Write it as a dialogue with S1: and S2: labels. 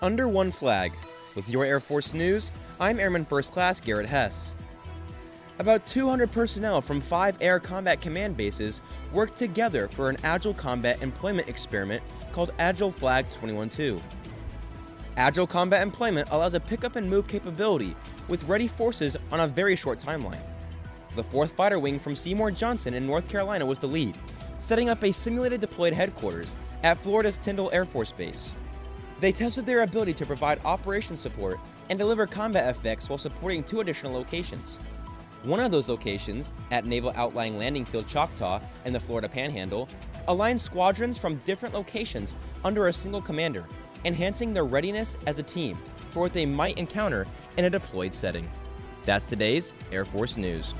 S1: Under one flag. With your Air Force news, I'm Airman First Class Garrett Hess. About 200 personnel from five Air Combat Command bases worked together for an Agile Combat Employment experiment called Agile Flag 21-2. Agile Combat Employment allows a pick up and move capability with ready forces on a very short timeline. The 4th Fighter Wing from Seymour Johnson in North Carolina was the lead, setting up a simulated deployed headquarters at Florida's Tyndall Air Force Base. They tested their ability to provide operation support and deliver combat effects while supporting two additional locations. One of those locations, at Naval Outlying Landing Field Choctaw in the Florida Panhandle, aligned squadrons from different locations under a single commander, enhancing their readiness as a team for what they might encounter in a deployed setting. That's today's Air Force News.